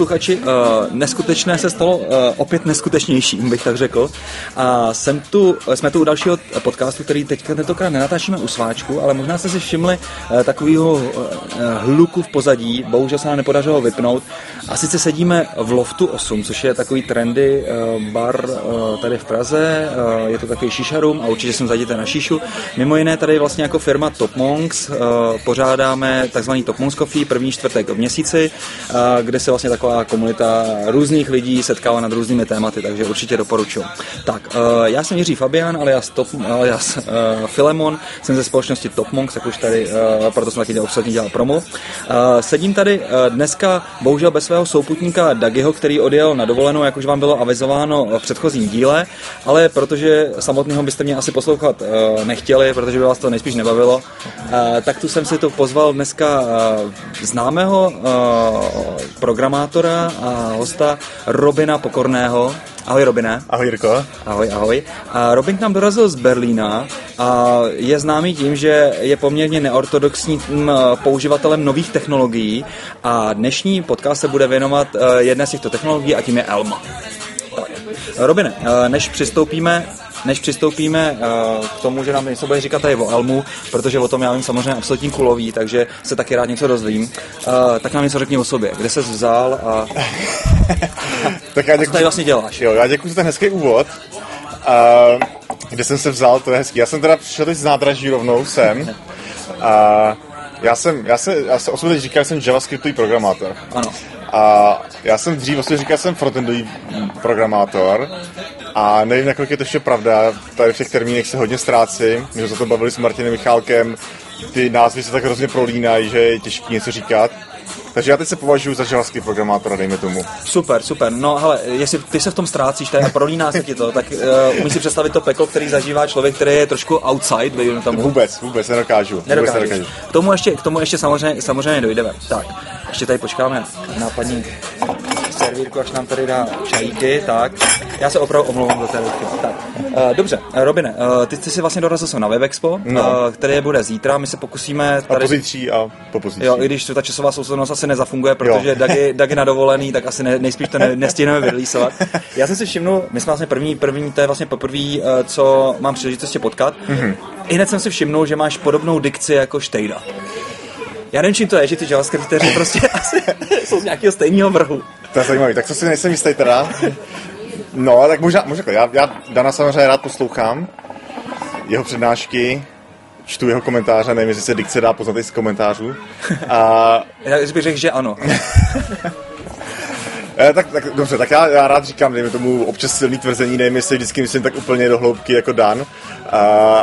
posluchači, uh, neskutečné se stalo uh, opět neskutečnějším, bych tak řekl. A jsem tu, jsme tu u dalšího podcastu, který teďka tentokrát nenatáčíme u sváčku, ale možná jste si všimli uh, takového uh, hluku v pozadí, bohužel se nám nepodařilo vypnout. A sice sedíme v Loftu 8, což je takový trendy uh, bar tady v Praze, je to takový šišarum a určitě jsem zajděte na šišu. Mimo jiné tady vlastně jako firma Top Monks pořádáme takzvaný Top Monks Coffee první čtvrtek v měsíci, kde se vlastně taková komunita různých lidí setkává nad různými tématy, takže určitě doporučuji. Tak, uh, já jsem Jiří Fabian, alias, Top, alias uh, Filemon, jsem ze společnosti Top Monks, jak už tady, uh, proto jsem taky ostatní dělal promo. Uh, sedím tady uh, dneska bohužel bez svého souputníka Dagiho, který odjel na dovolenou, jak už vám bylo avizováno v předchozím díle, ale protože samotného byste mě asi poslouchat uh, nechtěli, protože by vás to nejspíš nebavilo, uh, tak tu jsem si to pozval dneska uh, známého uh, programátora a hosta Robina Pokorného. Ahoj Robine. Ahoj Jirko. Ahoj, ahoj. A Robin k nám dorazil z Berlína a je známý tím, že je poměrně neortodoxním používatelem nových technologií a dnešní podcast se bude věnovat jedné z těchto technologií a tím je Elma. Robine, než přistoupíme než přistoupíme uh, k tomu, že nám něco bude říkat tady o Elmu, protože o tom já vím samozřejmě absolutní kulový, takže se taky rád něco dozvím, uh, tak nám něco řekni o sobě. Kde jsi vzal a, tak já děkuji, co tady vlastně děláš? Jo, já děkuji za ten hezký úvod. Uh, kde jsem se vzal, to je hezký. Já jsem teda přišel teď z nádraží rovnou sem. A já jsem, já se, já se osobně říkal, že jsem javascriptový programátor. Ano. A já jsem dřív vlastně říkal, že jsem frontendový programátor, a nevím, nakolik je to ještě pravda, tady v těch termínech se hodně ztrácím, my jsme se to bavili s Martinem Michálkem, ty názvy se tak hrozně prolínají, že je těžké něco říkat. Takže já teď se považuji za javascript programátora, dejme tomu. Super, super. No hele, jestli ty se v tom ztrácíš tady a prolíná se ti to, tak uh, umíš si představit to peklo, který zažívá člověk, který je trošku outside, dejme tomu. Vůbec, vůbec nedokážu. Nedokážu. Vůbec nedokážu. K tomu ještě, k tomu ještě samozřejmě, samozřejmě dojdeme. Tak, ještě tady počkáme na paní servírku, až nám tady dá čajíky, tak. Já se opravdu omlouvám za té Tak. Uh, dobře, uh, Robine, uh, ty, jsi vlastně dorazil na WebExpo, no. uh, které bude zítra, my se pokusíme tady... A pozítří a po pozítří. Jo, i když ta časová souslednost asi nezafunguje, protože Dagi, Dagi na dovolený, tak asi ne, nejspíš to ne, nestihneme vyrlísovat. Já jsem si všimnul, my jsme vlastně první, první, to je vlastně poprvé, uh, co mám příležitost tě potkat. Mm-hmm. I hned jsem si všimnul, že máš podobnou dikci jako Štejda. Já nevím, čím to je, že ty JavaScripteři prostě asi jsou z nějakého stejného vrhu. To je zajímavé, tak co si nejsem jistý teda. No, tak možná, možná já, já Dana samozřejmě rád poslouchám, jeho přednášky, čtu jeho komentáře, nevím, jestli se dikce dá poznat i z komentářů. A... Já bych řekl, že ano. Eh, tak, tak, dobře, tak já, já rád říkám, dejme tomu občas silný tvrzení, nevím, jestli vždycky myslím tak úplně do hloubky jako Dan, uh,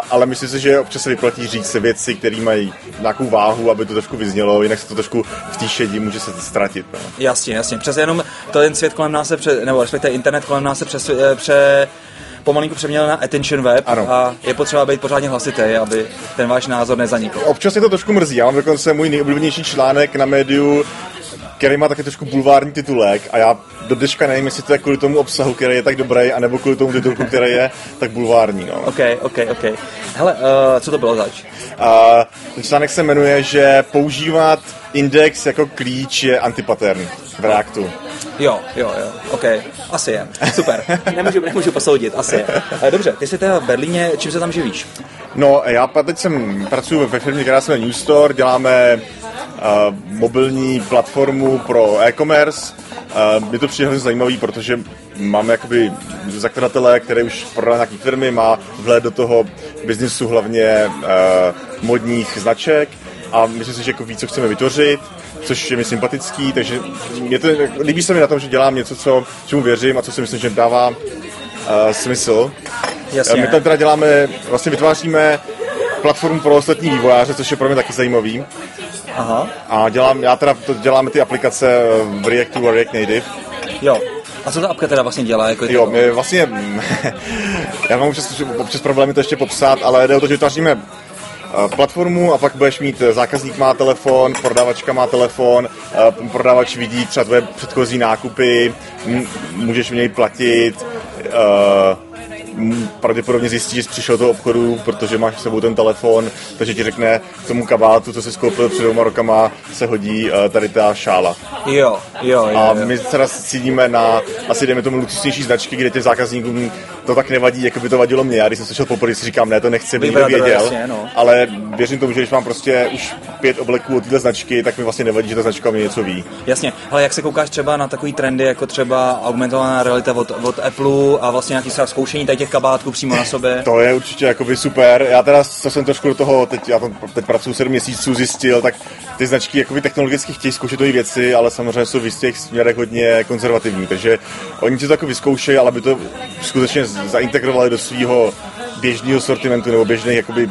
ale myslím si, že občas se vyplatí říct se věci, které mají nějakou váhu, aby to trošku vyznělo, jinak se to trošku v té šedí může se ztratit. No. Jasně, jasně. Přes jenom to ten svět kolem nás se, pře, nebo respektive internet kolem nás se přes, eh, pře, pomalinku přeměnil na attention web ano. a je potřeba být pořádně hlasitý, aby ten váš názor nezanikl. Občas je to trošku mrzí. Já mám dokonce můj nejoblíbenější článek na médiu který má taky trošku bulvární titulek a já do dneška nevím, jestli to je kvůli tomu obsahu, který je tak dobrý, anebo kvůli tomu titulku, který je tak bulvární. No. OK, OK, OK. Hele, uh, co to bylo zač? Uh, ten článek se jmenuje, že používat index jako klíč je antipattern v Reactu. Jo, jo, jo, OK, asi je. Super, nemůžu, nemůžu posoudit, asi je. Eh, dobře, ty jsi teda v Berlíně, čím se tam živíš? No, já teď jsem pracuji ve firmě, která se jmenuje New Store, děláme uh, mobilní platformu pro e-commerce. Uh, je to přijde zajímavý, protože máme jakoby zakladatele, který už prodal nějaké firmy, má vhled do toho biznisu hlavně uh, modních značek a myslím si, že jako ví, co chceme vytvořit, což je mi sympatický, takže mě to, líbí se mi na tom, že dělám něco, co, čemu věřím a co si myslím, že dává uh, smysl. Jasně. My tam teda děláme, vlastně vytváříme platformu pro ostatní vývojáře, což je pro mě taky zajímavý. Aha. A dělám, já teda to děláme ty aplikace v Reactu a React Native. Jo. A co ta apka teda vlastně dělá? Jako jo, my vlastně, já mám občas, občas problémy to ještě popsat, ale jde o to, že vytváříme eh, platformu a pak budeš mít eh, zákazník má telefon, prodavačka má telefon, eh, prodavač vidí třeba tvoje předchozí nákupy, můžeš v něj platit, pravděpodobně zjistí, že jsi přišel do obchodu, protože máš s sebou ten telefon, takže ti řekne k tomu kabátu, co jsi skoupil před dvěma rokama, se hodí tady ta šála. Jo, jo, jo. A my teda cítíme na asi dejme tomu luxusnější značky, kde těm zákazníkům to tak nevadí, jako by to vadilo mě. Já když jsem slyšel poprvé, si říkám, ne, to nechci, Vybrat, věděl. jasně, no. Ale věřím tomu, že když mám prostě už pět obleků od této značky, tak mi vlastně nevadí, že ta značka mi něco ví. Jasně, ale jak se koukáš třeba na takový trendy, jako třeba augmentovaná realita od, od Apple a vlastně nějaký třeba zkoušení tady těch kabátků přímo na sobě? To je určitě jakoby super. Já teda, co jsem trošku do toho, teď, já tam teď pracuji 7 měsíců, zjistil, tak ty značky jakoby technologicky chtějí zkoušet ty věci, ale samozřejmě jsou v jistých směrech hodně konzervativní. Takže oni si to jako vyzkoušejí, ale aby to skutečně zaintegrovali do svého běžného sortimentu nebo běžných jakoby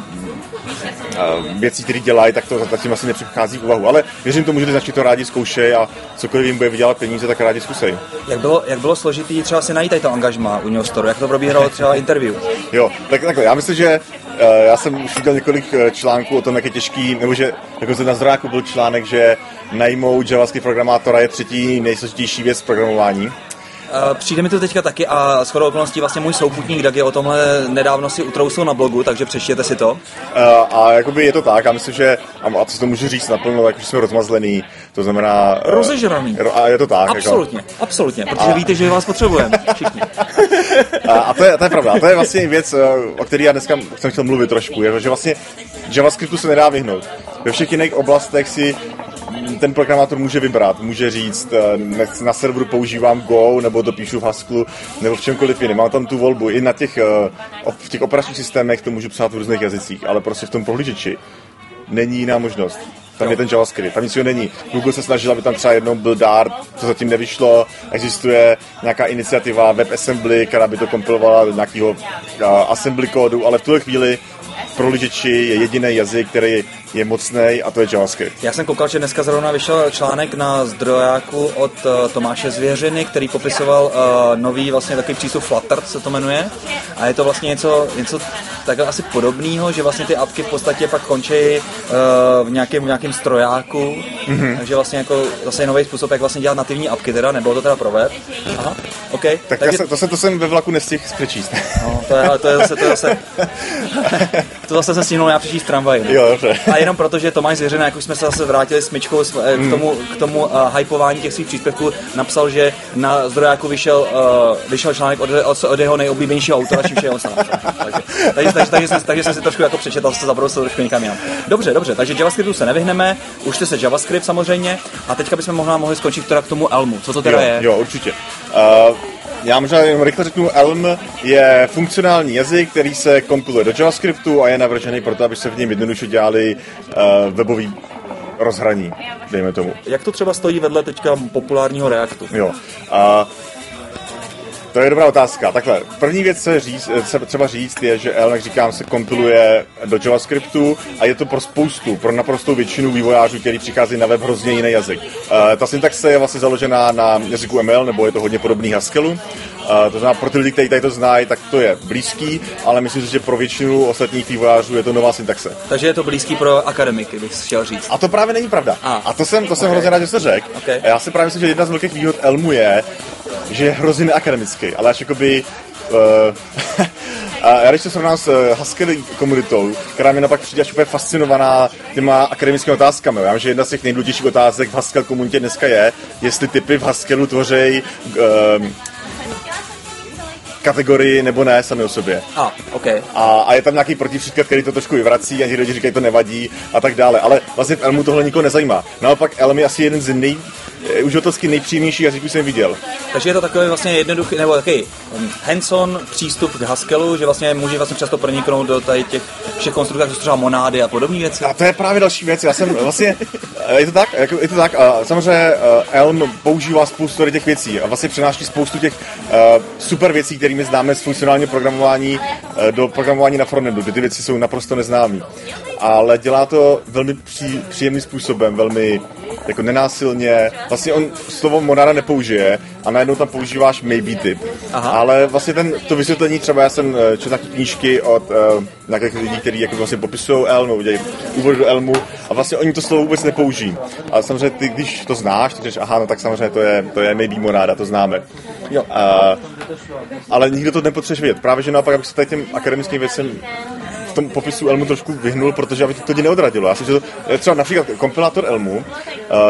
věcí, které dělají, tak to zatím asi nepřichází v úvahu. Ale věřím tomu, že ty značky to rádi zkoušejí a cokoliv jim bude vydělat peníze, tak rádi zkusej. Jak bylo, jak bylo složitý třeba si najít tady to angažma u New Store? Jak to probíhalo třeba interview? Jo, tak takhle, já myslím, že já jsem už viděl několik uh, článků o tom, jak je těžký, nebo že jako na zdrojáku byl článek, že najmout javascript programátora je třetí nejsložitější věc v programování. Uh, přijde mi to teďka taky a s chodou okolností vlastně můj souputník Dag je o tomhle nedávno si utrousil na blogu, takže přečtěte si to. Uh, a jakoby je to tak, já myslím, že, a co to můžu říct naplno, jako, že jsme rozmazlený, to znamená... Rozežraný. A je to tak. Absolutně, jako. absolutně, protože a... víte, že vás potřebujeme, všichni. a, a to, je, to je pravda, a to je vlastně věc, o které já dneska jsem chtěl mluvit trošku, je, že vlastně JavaScriptu se nedá vyhnout. Ve všech jiných oblastech si ten programátor může vybrat, může říct, na serveru používám Go, nebo to píšu v Haskellu, nebo v čemkoliv jiném. Mám tam tu volbu. I na těch, v těch operačních systémech to můžu psát v různých jazycích, ale prostě v tom prohlížeči není jiná možnost. Tam je ten JavaScript, tam nic není. Google se snažil, aby tam třeba jednou byl Dart, to zatím nevyšlo. Existuje nějaká iniciativa WebAssembly, která by to kompilovala do nějakého assembly kódu, ale v tuhle chvíli prohlížeči je jediný jazyk, který je mocný a to je JavaScript. Já jsem koukal, že dneska zrovna vyšel článek na zdrojáku od uh, Tomáše Zvěřiny, který popisoval uh, nový vlastně takový přístup Flutter, se to jmenuje. A je to vlastně něco, něco takhle asi podobného, že vlastně ty apky v podstatě pak končí uh, v nějakém, nějakém strojáku. Mm-hmm. Takže vlastně jako zase nový způsob, jak vlastně dělat nativní apky teda, nebylo to teda pro web. Aha, OK. Tak Takže... to, se, to jsem ve vlaku nestihl přečíst. No, to je, to je zase, to je zase, to zase jsem stihnul já přečíst tramvaj. No. Jo, dobře. A jenom proto, že Tomáš Zvěřina, jak už jsme se zase vrátili s myčkou k tomu, k tomu uh, hypování těch svých příspěvků, napsal, že na zdrojáku vyšel, uh, vyšel článek od, od, od jeho nejoblíbenějšího autora, čímž je on sám. Takže, takže, takže, takže, jsem, takže jsem si trošku jako přečetl, se zabrousil trošku někam jinam. Dobře, dobře, takže JavaScriptu se nevyhneme, už se JavaScript samozřejmě, a teďka bychom možná mohli skončit teda k tomu Elmu. Co to teda jo, je? Jo, určitě. Uh, já možná jenom rychle řeknu, Elm je funkcionální jazyk, který se kompiluje do JavaScriptu a je navržený proto, aby se v něm jednoduše dělali uh, webový rozhraní, dejme tomu. Jak to třeba stojí vedle teďka populárního Reactu? Jo. Uh, to je dobrá otázka. Takhle, první věc, co je říct, třeba říct, je, že Elm, jak říkám, se kompiluje do JavaScriptu a je to pro spoustu, pro naprostou většinu vývojářů, který přichází na web hrozně jiný jazyk. Uh, ta syntaxe je vlastně založená na jazyku ML, nebo je to hodně podobný Haskellu. To znamená, pro ty lidi, kteří tady to znají, tak to je blízký, ale myslím si, že pro většinu ostatních vývojářů je to nová syntaxe. Takže je to blízký pro akademiky, bych chtěl říct. A to právě není pravda. A, a to jsem, to okay. jsem hrozně rád, že jsi řekl. Okay. A já si právě myslím, že jedna z velkých výhod Elmu je, že je hrozně neakademický, ale až jakoby... Uh, a já když to srovnám s uh, Haskell komunitou, která mě napak přijde až úplně fascinovaná těma akademickými otázkami. Já vím, že jedna z těch nejdůležitějších otázek v Haskell komunitě dneska je, jestli typy v Haskellu tvořejí uh, kategorii nebo ne sami o sobě. A, okay. a, a je tam nějaký protivříklad, který to trošku vyvrací a lidi říkají, to nevadí a tak dále. Ale vlastně v Elmu tohle nikoho nezajímá. Naopak Elm je asi jeden z nej, uživatelsky nejpříjemnějších jazyků jsem viděl. Takže je to takový vlastně jednoduchý, nebo takový um, hands-on přístup k Haskellu, že vlastně může vlastně často proniknout do tady těch všech konstruktorů, jako třeba monády a podobné věci. A to je právě další věc. Já jsem vlastně, je to tak, je to tak. A samozřejmě Elm používá spoustu těch věcí a vlastně přináší spoustu těch super věcí, kterými známe z funkcionálního programování do programování na frontendu, kde ty věci jsou naprosto neznámé. Ale dělá to velmi pří, příjemným způsobem, velmi jako nenásilně, vlastně on slovo monáda nepoužije a najednou tam používáš maybe typ. Aha. Ale vlastně ten, to vysvětlení, třeba já jsem eh, četl taky knížky od uh, nějakých lidí, kteří jako vlastně popisují Elm, udělají úvod do Elmu a vlastně oni to slovo vůbec nepoužijí. A samozřejmě ty, když to znáš, tak říkáš, aha, no tak samozřejmě to je, to je maybe monáda, to známe. Jo. Uh, ale nikdo to nepotřebuje vědět. Právě, že naopak, abych se tady těm akademickým věcem tom popisu Elmu trošku vyhnul, protože aby to lidi neodradilo. Já si, že to, třeba například kompilátor Elmu uh,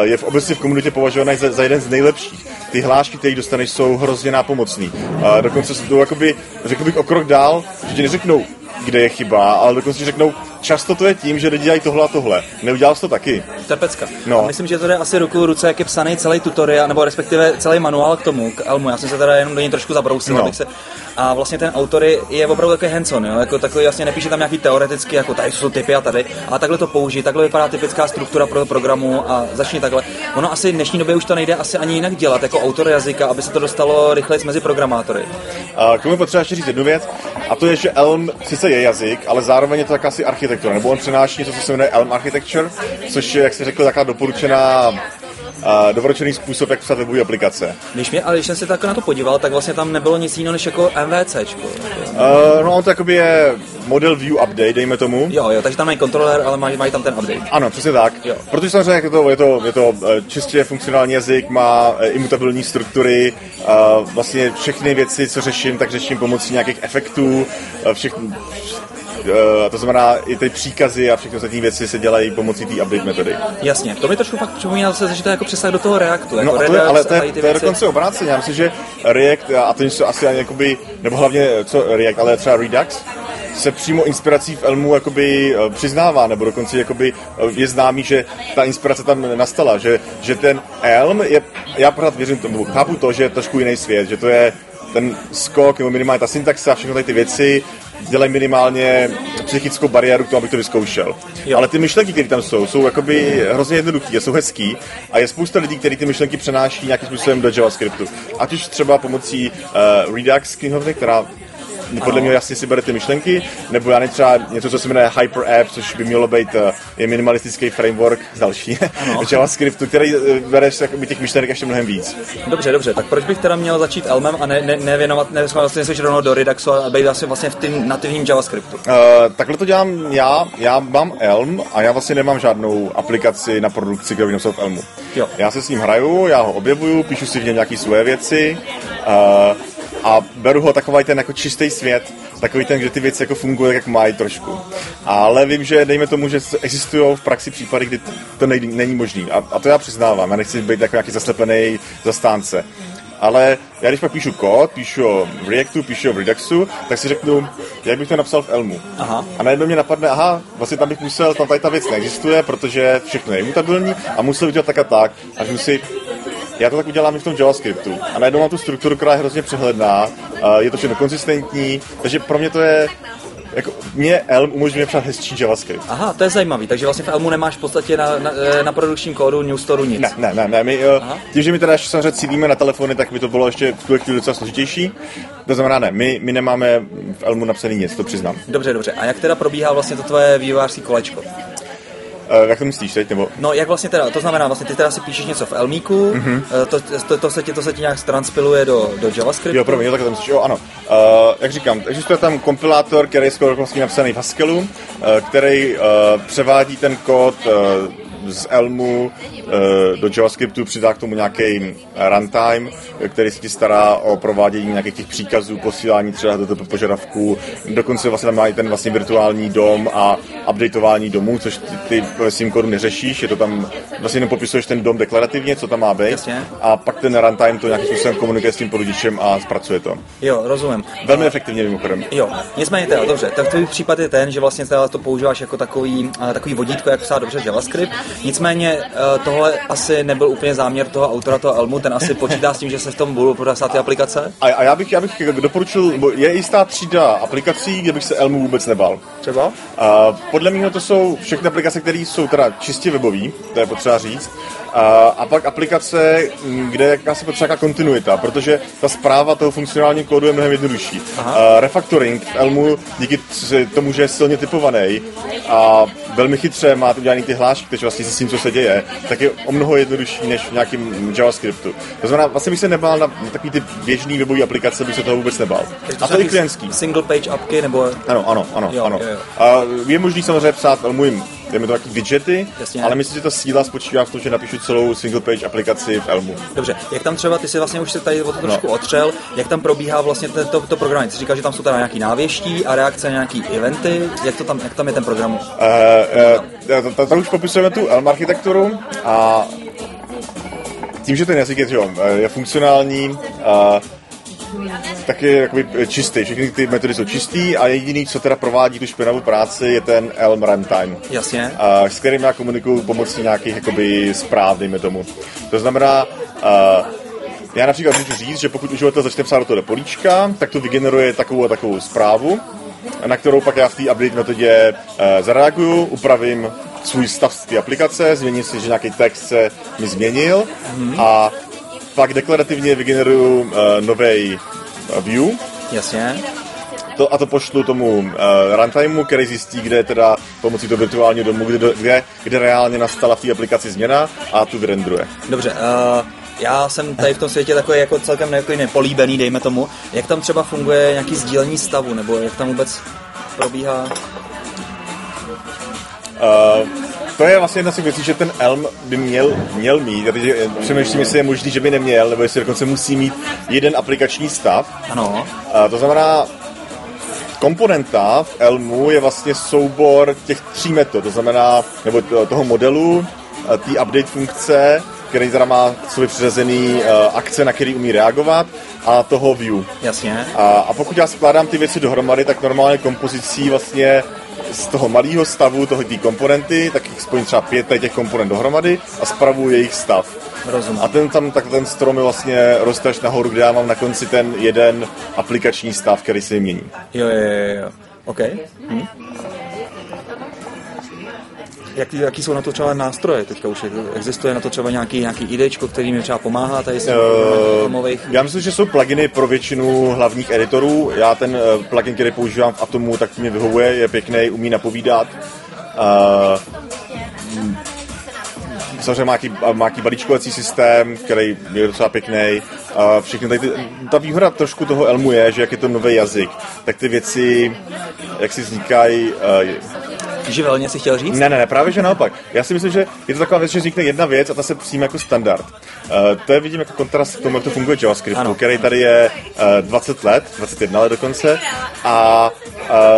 je v obecně v komunitě považovaný za, za jeden z nejlepších. Ty hlášky, které dostaneš, jsou hrozně nápomocný. Uh, dokonce se to jakoby, řekl bych o krok dál, že ti neřeknou, kde je chyba, ale dokonce řeknou, často to je tím, že lidi dělají tohle a tohle. Neudělal jsi to taky? To je pecka. No. A myslím, že to jde asi ruku v ruce, jak je psaný celý tutoriál, nebo respektive celý manuál k tomu, k Elmu. Já jsem se teda jenom do něj trošku zabrousil, no. abych se... A vlastně ten autor je opravdu takový hands-on, jo? Jako takový vlastně nepíše tam nějaký teoreticky, jako tady jsou typy a tady, ale takhle to použít, takhle vypadá typická struktura pro programu a začni takhle. Ono asi v dnešní době už to nejde asi ani jinak dělat jako autor jazyka, aby se to dostalo rychleji mezi programátory. A k tomu potřeba ještě říct jednu věc, a to je, že Elm sice je jazyk, ale zároveň je to taká asi architektura, nebo on přináší něco, co se jmenuje Elm Architecture, což je, jak se řekl, taková doporučená a doporučený způsob, jak psat webové aplikace. Když mě, ale když jsem se tak na to podíval, tak vlastně tam nebylo nic jiného než jako MVC. Uh, no on to jakoby je model view update, dejme tomu. Jo, jo, takže tam mají kontroler, ale mají, mají tam ten update. Ano, přesně tak. Jo. Protože samozřejmě je to, je to, je to eh, čistě funkcionální jazyk, má eh, imutabilní struktury, uh, vlastně všechny věci, co řeším, tak řeším pomocí nějakých efektů, všechny, Uh, to znamená, i ty příkazy a všechny ostatní věci se dělají pomocí té update metody. Jasně, to mi trošku fakt připomíná zase, že to jako přesah do toho Reactu. Jako no, a to je, ale to je, to je dokonce obráceně. Já myslím, že React, a to jsou asi ani jakoby, nebo hlavně co React, ale třeba Redux, se přímo inspirací v Elmu jakoby eh, přiznává, nebo dokonce jakoby eh, je známý, že ta inspirace tam nastala, že, že ten Elm je, já pořád věřím tomu, chápu to, že je trošku jiný svět, že to je ten skok, nebo minimálně ta syntaxa, všechny tady ty věci, dělají minimálně psychickou bariéru k tomu, abych to vyzkoušel. Jo. Ale ty myšlenky, které tam jsou, jsou jakoby hrozně jednoduché, jsou hezký a je spousta lidí, kteří ty myšlenky přenáší nějakým způsobem do JavaScriptu. Ať už třeba pomocí uh, Redux knihovny, která podle mě jasně si bere ty myšlenky, nebo já třeba něco, co se jmenuje Hyper App, což by mělo být uh, je minimalistický framework další JavaScriptu, který uh, bereš těch myšlenek ještě mnohem víc. Dobře, dobře, tak proč bych teda měl začít Elmem a ne, ne, nevěnovat, ne, vlastně se rovnou do Reduxu a být asi vlastně v tím nativním JavaScriptu? Uh, takhle to dělám já, já mám Elm a já vlastně nemám žádnou aplikaci na produkci, kterou bych v Elmu. Jo. Já se s ním hraju, já ho objevuju, píšu si v něm nějaké svoje věci, uh, a beru ho takový ten jako čistý svět, takový ten, kde ty věci jako fungují, jak mají trošku. Ale vím, že dejme tomu, že existují v praxi případy, kdy to nejde, není možný. A, a, to já přiznávám, já nechci být jako nějaký zaslepený zastánce. Ale já když pak píšu kód, píšu o Reactu, píšu o Reduxu, tak si řeknu, jak bych to napsal v Elmu. Aha. A najednou mě napadne, aha, vlastně tam bych musel, tam tady ta věc neexistuje, protože všechno je mutabilní a musel udělat tak a tak. Až musí já to tak udělám i v tom JavaScriptu. A najednou mám tu strukturu, která je hrozně přehledná, je to všechno konzistentní, takže pro mě to je jako mě Elm umožňuje psát hezčí JavaScript. Aha, to je zajímavý, takže vlastně v Elmu nemáš v podstatě na, na, na produkčním kódu New Store nic. Ne, ne, ne, ne my, Aha. tím, že my teda samozřejmě cílíme na telefony, tak by to bylo ještě v tuhle chvíli docela složitější. To znamená, ne, my, my nemáme v Elmu napsaný nic, to přiznám. Dobře, dobře. A jak teda probíhá vlastně to tvoje vývojářské kolečko? Uh, jak to myslíš teď? Nebo? No, jak vlastně teda, to znamená, vlastně ty teda si píšeš něco v Elmíku, mm-hmm. to, to, to, se ti, to se ti nějak transpiluje do, do JavaScriptu? Jo, pro mě, tak to myslíš, jo, ano. Uh, jak říkám, existuje tam kompilátor, který je skoro vlastně napsaný v Haskellu, uh, který uh, převádí ten kód uh, z Elmu eh, do JavaScriptu přidá k tomu nějaký runtime, který se ti stará o provádění nějakých těch příkazů, posílání třeba do toho požadavků. Dokonce vlastně tam má i ten vlastně virtuální dom a updateování domů, což ty, ty ve svým kodu neřešíš, je to tam, vlastně jenom popisuješ ten dom deklarativně, co tam má být. Jasně. A pak ten runtime to nějakým způsobem komunikuje s tím podičem a zpracuje to. Jo, rozumím. Velmi efektivně mimochodem. Jo, nicméně teda, dobře, tak tvůj případ je ten, že vlastně to používáš jako takový, takový vodítko, jak psát dobře JavaScript. Nicméně eh, tohle asi nebyl úplně záměr toho autora toho Elmu, ten asi počítá s tím, že se v tom budou podat ty aplikace. A, a já, bych, já bych doporučil, bo je jistá třída aplikací, kde bych se Elmu vůbec nebal. Třeba? A podle mě to jsou všechny aplikace, které jsou teda čistě webové, to je potřeba říct. A, a pak aplikace, kde je jakási potřeba kontinuita, protože ta zpráva toho funkcionálního kódu je mnohem jednodušší. A refactoring v Elmu díky tomu, že je silně typovaný a velmi chytře má udělaný ty hlášky, takže vlastně s tím, co se děje, tak je o mnoho jednodušší než v nějakém JavaScriptu. To znamená, vlastně bych se nebál na, na takový ty běžný webové aplikace, bych se toho vůbec nebál. a to i klientský. Single page apky nebo... Ano, ano, ano, Jo, ano. jo, jo. A je možný samozřejmě psát Elmu jim dejme to taky widgety, Jasně. ale myslím, že ta síla spočívá v tom, že napíšu celou single page aplikaci v Elmu. Dobře, jak tam třeba, ty si vlastně už se tady o to trošku no. otřel, jak tam probíhá vlastně to, to, to program? Ty jsi říkal, že tam jsou teda nějaký návěští a reakce na nějaký eventy, jak, to tam, jak tam je ten program? Uh, uh, Tady už popisujeme tu Elm architekturu a tím, že ten jazyk je, že jo, je funkcionální, uh, tak je jakoby čistý. Všechny ty metody jsou čistý a jediný, co teda provádí tu špinavou práci, je ten Elm runtime. Jasně. Uh, s kterým já komunikuju pomocí nějakých jakoby, zpráv, dejme tomu. To znamená, uh, já například můžu říct, že pokud uživatel začne psát do toho políčka, tak to vygeneruje takovou a takovou zprávu, na kterou pak já v té update metodě uh, zareaguju, upravím svůj stav z té aplikace, změním si, že nějaký text se mi změnil mm-hmm. a pak deklarativně vygeneruju uh, nový view. Jasně. To, a to pošlu tomu uh, runtimeu, který zjistí, kde je teda pomocí toho virtuálního domu, kde, kde, kde reálně nastala v té aplikaci změna a tu vyrendruje. Dobře, uh, já jsem tady v tom světě takový jako celkem jako nepolíbený, dejme tomu. Jak tam třeba funguje nějaký sdílení stavu, nebo jak tam vůbec probíhá? Uh, to je vlastně jedna z těch věcí, že ten Elm by měl, měl mít. A teď přemýšlím, jestli je možný, že by neměl, nebo jestli dokonce musí mít jeden aplikační stav. Ano. Uh, to znamená, komponenta v Elmu je vlastně soubor těch tří metod, to znamená, nebo toho modelu, té update funkce, který teda má sobě přiřazený uh, akce, na který umí reagovat, a toho view. Jasně. A, a pokud já skládám ty věci dohromady, tak normálně kompozicí vlastně z toho malého stavu toho té komponenty, tak jich spojím třeba pět těch komponent dohromady a spravuju jejich stav. Rozumím. A ten tam, tak ten strom je vlastně roste až nahoru, kde já mám na konci ten jeden aplikační stav, který se mění. Jo, jo, jo, jo. OK. Hm. Jaký, jaký jsou na to třeba nástroje teďka už? Existuje na to třeba nějaký, nějaký idečko, který mi třeba pomáhá tady s uh, Já myslím, že jsou pluginy pro většinu hlavních editorů. Já ten uh, plugin, který používám v Atomu, tak mi vyhovuje, je pěkný, umí napovídat. Uh, samozřejmě má nějaký, má nějaký balíčkovací systém, který je docela pěkný. A všechny tady ty, ta výhoda trošku toho Elmu je, že jak je to nový jazyk, tak ty věci, jak si vznikají, uh, živelně si chtěl říct? Ne, ne, ne, právě že naopak. Já si myslím, že je to taková věc, že vznikne jedna věc a ta se přijme jako standard. Uh, to je vidím jako kontrast k tomu, jak to funguje JavaScript, ano. který tady je uh, 20 let, 21 let dokonce, a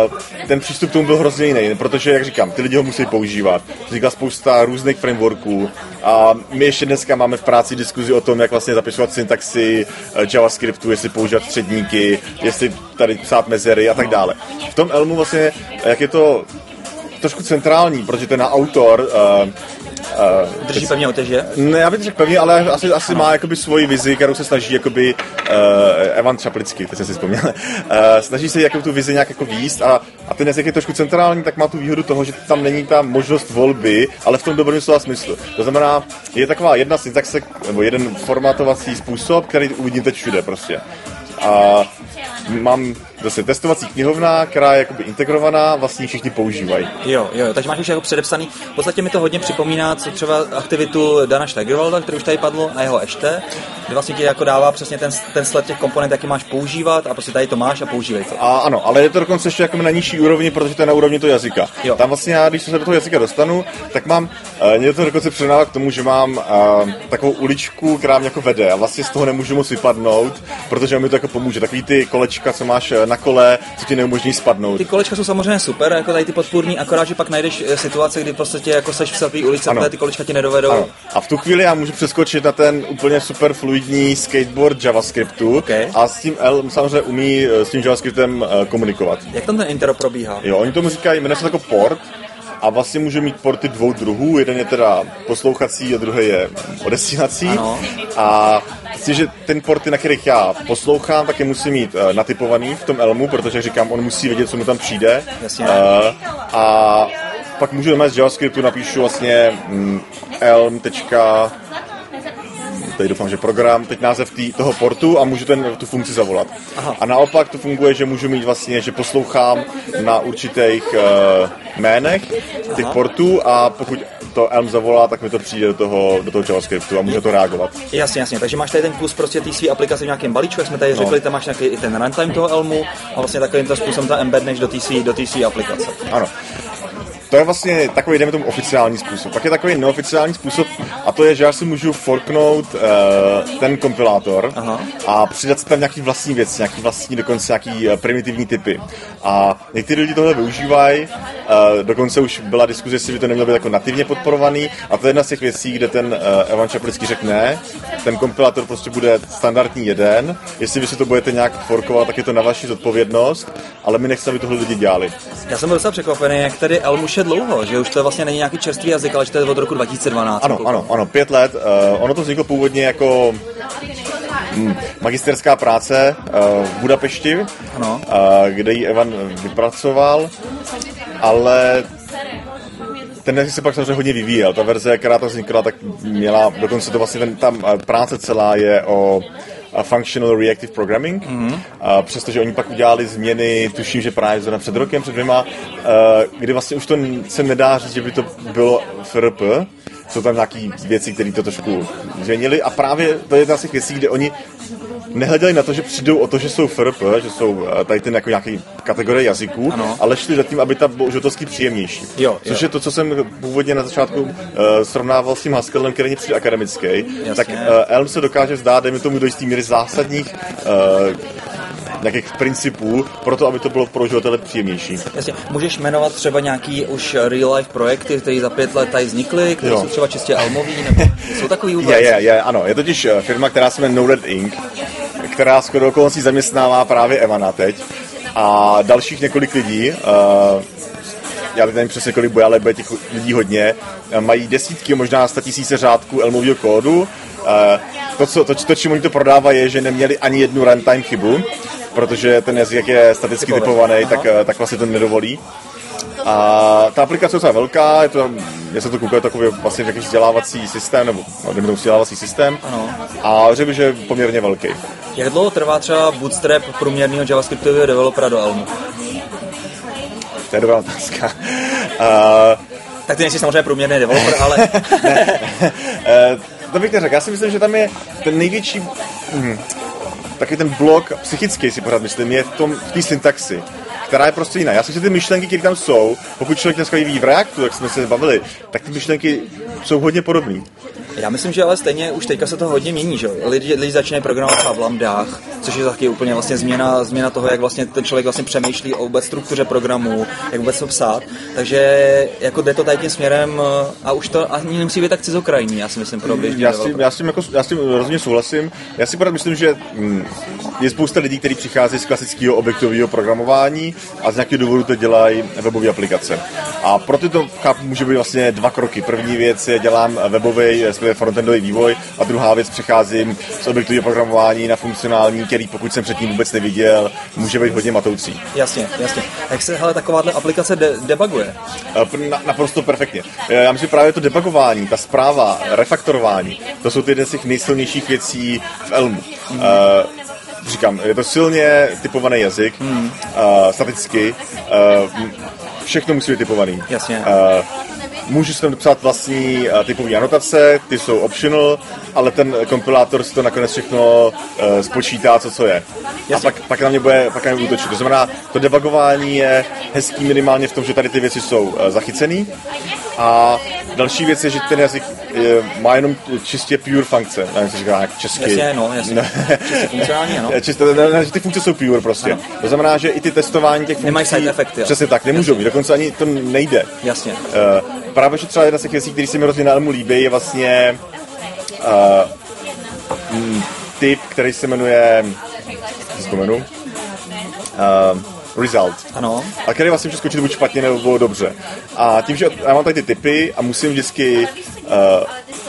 uh, ten přístup k tomu byl hrozně jiný, protože, jak říkám, ty lidi ho musí používat. Vznikla spousta různých frameworků a my ještě dneska máme v práci diskuzi o tom, jak vlastně zapisovat syntaxy uh, JavaScriptu, jestli používat středníky, jestli tady psát mezery a tak dále. V tom Elmu vlastně, jak je to trošku centrální, protože ten autor uh, Uh, Drží pevně oteže? Ne, já bych řekl pevně, ale asi, asi má jakoby svoji vizi, kterou se snaží jakoby uh, Evan Čaplický, teď jsem si vzpomněl, uh, snaží se jako tu vizi nějak jako výst a, a ten jazyk je trošku centrální, tak má tu výhodu toho, že tam není ta možnost volby, ale v tom dobrém slova smyslu. To znamenaná, je taková jedna syntaxe, nebo jeden formatovací způsob, který uvidím teď všude prostě. A mám zase testovací knihovna, která je jakoby integrovaná, vlastně všichni používají. Jo, jo, takže máš už jako předepsaný. V podstatě mi to hodně připomíná co třeba aktivitu Dana Steigerwalda, který už tady padlo, a jeho ešte, kde vlastně ti jako dává přesně ten, ten sled těch komponent, jaký máš používat a prostě tady to máš a používej to. A ano, ale je to dokonce ještě jako na nižší úrovni, protože to je na úrovni toho jazyka. Jo. Tam vlastně já, když se do toho jazyka dostanu, tak mám, uh, mě to dokonce předává k tomu, že mám uh, takovou uličku, která mě jako vede a vlastně z toho nemůžu moc vypadnout, protože mi to jako pomůže. Takový ty kolečka, co máš na kole, co ti neumožní spadnout. Ty kolečka jsou samozřejmě super, jako tady ty podpůrní, akorát, že pak najdeš eh, situace, kdy prostě jako seš v slepé ulici, a ty kolečka ti nedovedou. Ano. A v tu chvíli já můžu přeskočit na ten úplně super fluidní skateboard JavaScriptu okay. a s tím L samozřejmě umí eh, s tím JavaScriptem eh, komunikovat. Jak tam ten intero probíhá? Jo, oni tomu říkají, jmenuje se jako port, a vlastně může mít porty dvou druhů. Jeden je teda poslouchací a druhý je odesílací. Ano. A myslím, že ten porty, na kterých já poslouchám, tak je musí mít uh, natypovaný v tom Elmu, protože jak říkám, on musí vědět, co mu tam přijde. Jasně. Uh, a pak můžu z JavaScriptu napíšu vlastně mm, elm. Tady doufám, že program, teď název tý, toho portu a můžu ten, tu funkci zavolat. Aha. A naopak to funguje, že můžu mít vlastně, že poslouchám na určitých uh, jménech těch Aha. portů a pokud to Elm zavolá, tak mi to přijde do toho, do toho JavaScriptu a může to reagovat. Jasně, jasně. Takže máš tady ten kus prostě té své aplikace v nějakém balíčku, jak jsme tady řekli, tam máš nějaký i ten runtime toho Elmu a vlastně takovýmto způsobem to embedneš do té do aplikace. Ano. To je vlastně takový, jdeme tomu oficiální způsob. Pak je takový neoficiální způsob a to je, že já si můžu forknout uh, ten kompilátor Aha. a přidat si tam nějaký vlastní věc, nějaký vlastní, dokonce nějaký uh, primitivní typy. A někteří lidi tohle využívají, uh, dokonce už byla diskuze, jestli by to nemělo být jako nativně podporovaný a to je jedna z těch věcí, kde ten uh, Evan Čaplický řekne, ne, ten kompilátor prostě bude standardní jeden, jestli vy si to budete nějak forkovat, tak je to na vaši zodpovědnost, ale my nechceme, aby tohle lidi dělali. Já jsem byl docela překvapený, jak tady Elm je dlouho, že už to vlastně není nějaký čerstvý jazyk, ale že to je od roku 2012. Ano, ano, ano, pět let. Uh, ono to vzniklo původně jako hm, magisterská práce uh, v Budapešti, Ano. uh, kde ji Evan vypracoval, ale ten jazyk se pak samozřejmě hodně vyvíjel. Ta verze, která to vznikla, tak měla, dokonce to vlastně ten, tam práce celá je o functional reactive programming, mm-hmm. a přestože oni pak udělali změny, tuším, že právě zrovna před rokem, před dvěma, eh, kdy vlastně už to se nedá říct, že by to bylo FRP, jsou tam nějaké věci, které to trošku změnili a právě to je jedna z těch věcí, kde oni nehleděli na to, že přijdou o to, že jsou FRP, že jsou eh, tady ten jako nějaký kategorie jazyků, Ano. ale šli za tím, aby ta užitelsky příjemnější. Jo, Což jo. je to, co jsem původně na začátku uh, srovnával s tím Haskellem, který mě přijde akademický. Jasně. Tak uh, Elm se dokáže zdát, dejme tomu do jistý míry zásadních uh, nějakých principů, pro to, aby to bylo pro uživatele příjemnější. Jasně. Můžeš jmenovat třeba nějaký už real life projekty, které za pět let tady vznikly, které Jo. jsou třeba čistě Elmový, nebo jsou takový vůbec? Je, je, je, ano. Je totiž eh, firma, která se jmenuje Noded Inc., která skoro okolností zaměstnává právě Evana teď. A dalších několik lidí, uh, já teď nevím přesně kolik bude, ale bude těch lidí hodně, eh, mají desítky, možná sta tisíce řádků Elmového kódu. To, co, to, to, čím oni to prodávají, je, že neměli ani jednu runtime chybu, protože ten jazyk, jak je staticky Typové. typovaný, tak, eh, tak vlastně to nedovolí. A ta aplikace je docela velká, je to, já se to koukal, takový vlastně jaký vzdělávací systém, nebo no, dejme tomu vzdělávací systém. Ano. A řekl že je poměrně velký. Jak dlouho trvá třeba bootstrap průměrného javascriptového developera do Elmu? To je dobrá otázka. Uh, Tak ty nejsi samozřejmě průměrný developer, ale Eh, to bych neřekl. Já si myslím, že tam je ten největší, hm, taky ten blok psychický si pořád myslím, je v tom, v té syntaxi která je prostě jiná. Já si že ty myšlenky, které tam jsou, pokud člověk dneska vyvíjí v Reactu, jak jsme se bavili, tak ty myšlenky jsou hodně podobné. Já myslím, že ale stejně už teďka se to hodně mění, že? Lidi, lidi začínají programovat v lambdách, což je taky úplně vlastně změna, změna toho, jak vlastně ten člověk vlastně přemýšlí o vůbec struktuře programu, jak vůbec to psát. Takže jako jde to tady tím směrem eh, a už to ani nemusí být tak cizokrajní, já si myslím, pro běžný Já s, tím, já, s tím jako, já s tím rozhodně souhlasím. Já si pořád myslím, že hm, je spousta lidí, kteří přichází z klasického objektového programování a z nějakého důvodu to dělají webové aplikace. A pro ty to chápu, může být vlastně dva kroky. První věc je, dělám webový, respektive frontendový vývoj a druhá věc přecházím z objektového programování na funkcionální, který pokud jsem předtím vůbec neviděl, může být hodně matoucí. Jasně, jasně. Jak se hele, takováhle aplikace de- debuguje? Eh, Na, naprosto perfektně. Eh, Já myslím, že právě to debugování, ta zpráva, refaktorování, to jsou ty jedny z těch nejsilnějších věcí v Elmu. Mm. Uh, říkám, je to silně typovaný jazyk, mm. uh, staticky, uh, všechno musí být typovaný. Jasně. Uh, Můžu si tam psát vlastní uh, typové anotace, ty jsou optional, ale ten kompilátor si to nakonec všechno uh, spočítá, co co je. Jasně. A pak, pak na mě bude, pak na mě útočit. To znamená, to debugování je hezký minimálně v tom, že tady ty věci jsou uh, zachycený. A další věc je, že ten jazyk je, má jenom čistě pure funkce. Nevím, co říká jak česky. Jasně, no, jasně. No. Čistě funkcionální, ano. Čistě, ne, ne, že ty funkce jsou pure prostě. Ano. To znamená, že i ty testování těch funkcí... Nemají side efekty. Přesně tak, nemůžou mít. Dokonce ani to nejde. Jasně. Uh, právě, že třeba jedna z těch věcí, které se mi hrozně na Elmu líbí, je vlastně uh, mm, typ, který se jmenuje, si vzpomenu, uh, result. Ano. A který vlastně může skočit buď špatně nebo bylo dobře. A tím, že já mám tady ty typy a musím vždycky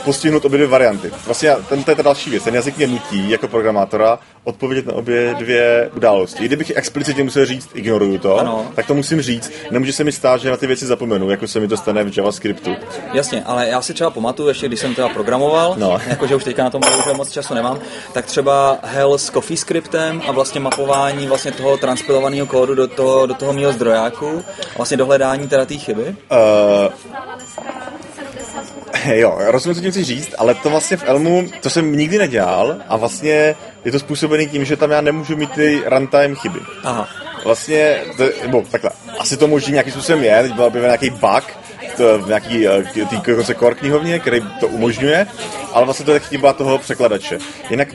postihnout obě dvě varianty. Vlastně ten, to je ta další věc. Ten jazyk mě nutí jako programátora odpovědět na obě dvě události. I kdybych explicitně musel říct, ignoruju to, ano. tak to musím říct. Nemůže se mi stát, že na ty věci zapomenu, jako se mi to stane v JavaScriptu. Jasně, ale já si třeba pamatuju, ještě když jsem teda programoval, no. jakože už teďka na tom bohužel moc času nemám, tak třeba hell s CoffeeScriptem a vlastně mapování vlastně toho transpilovaného kódu do toho, do toho mého zdrojáku a vlastně dohledání teda té chyby. Uh, Jo, rozumím, co tím chci říct, ale to vlastně v Elmu, to jsem nikdy nedělal a vlastně je to způsobený tím, že tam já nemůžu mít ty runtime chyby. Aha. Vlastně, to, nebo takhle, asi to možná nějakým způsobem je, teď byl objeven nějaký bug, to, v nějaký eh, tý, core knihovně, který to umožňuje, ale vlastně to je chyba toho překladače. Jinak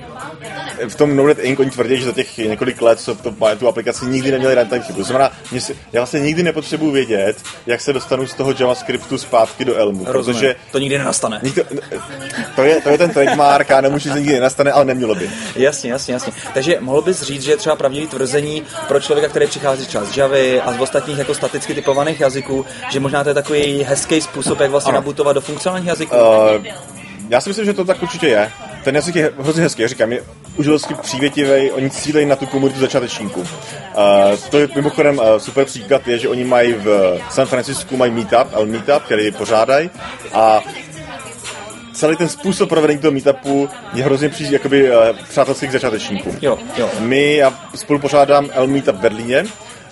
v tom Node Inc. oni tvrdí, že za těch několik let, co to tu aplikaci, nikdy neměli runtime chybu. To znamená, si, já vlastně nikdy nepotřebuji vědět, jak se dostanu z toho JavaScriptu zpátky do Elmu. Rozumím. Protože to nikdy nenastane. Nikdo, to, je, to je ten trademark a nemůže se nikdy nenastane, ale nemělo by. Jasně, jasně, jasně. Takže mohl bys říct, že je třeba pravdivý tvrzení pro člověka, který přichází třeba z Javy a z ostatních jako staticky typovaných jazyků, že možná to je takový hezký způsob, jak vlastně ano. nabutovat do funkcionálních jazyků? Uh, já si myslím, že to tak určitě je. Ten jazyk je hrozně hezký, já říkám, je uživatelsky přívětivý, oni cílejí na tu komunitu začátečníků. Uh, to je mimochodem uh, super příklad, je, že oni mají v San Francisku mají meetup, El Meetup, který pořádají a celý ten způsob provedení toho meetupu je hrozně přijít jakoby uh, přátelský k začátečníkům. Jo, jo. My, já spolu pořádám El Meetup v Berlíně,